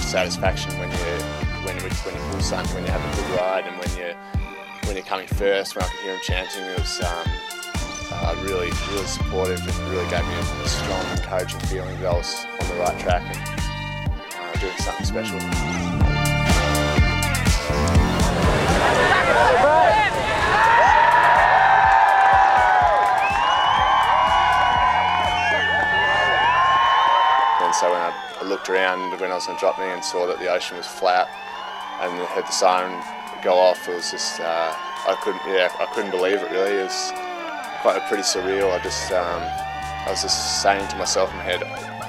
satisfaction when you when you when you pull something, when you have a good ride, and when you when you're coming first. When I could hear him chanting, it was um, uh, really really supportive and really gave me a, a strong, encouraging feeling that I was on the right track and uh, doing something special. Looked around when I was on drop me and saw that the ocean was flat and had the siren go off, it was just uh, I couldn't yeah I couldn't believe it really. It was quite a pretty surreal. I just um, I was just saying to myself in my head,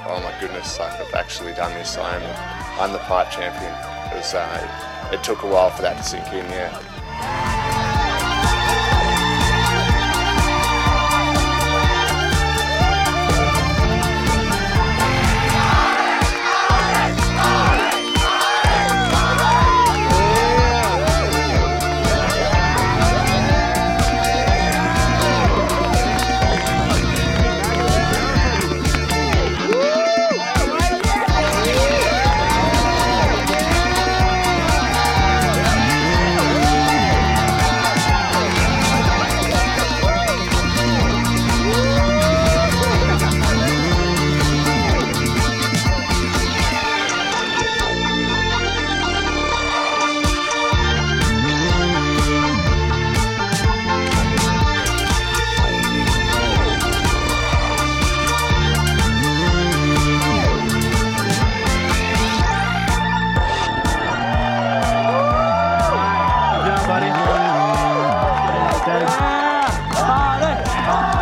oh my goodness, like I've actually done this. I am I'm the pipe champion. It was uh, it took a while for that to sink in. Yeah. 人。好嘞。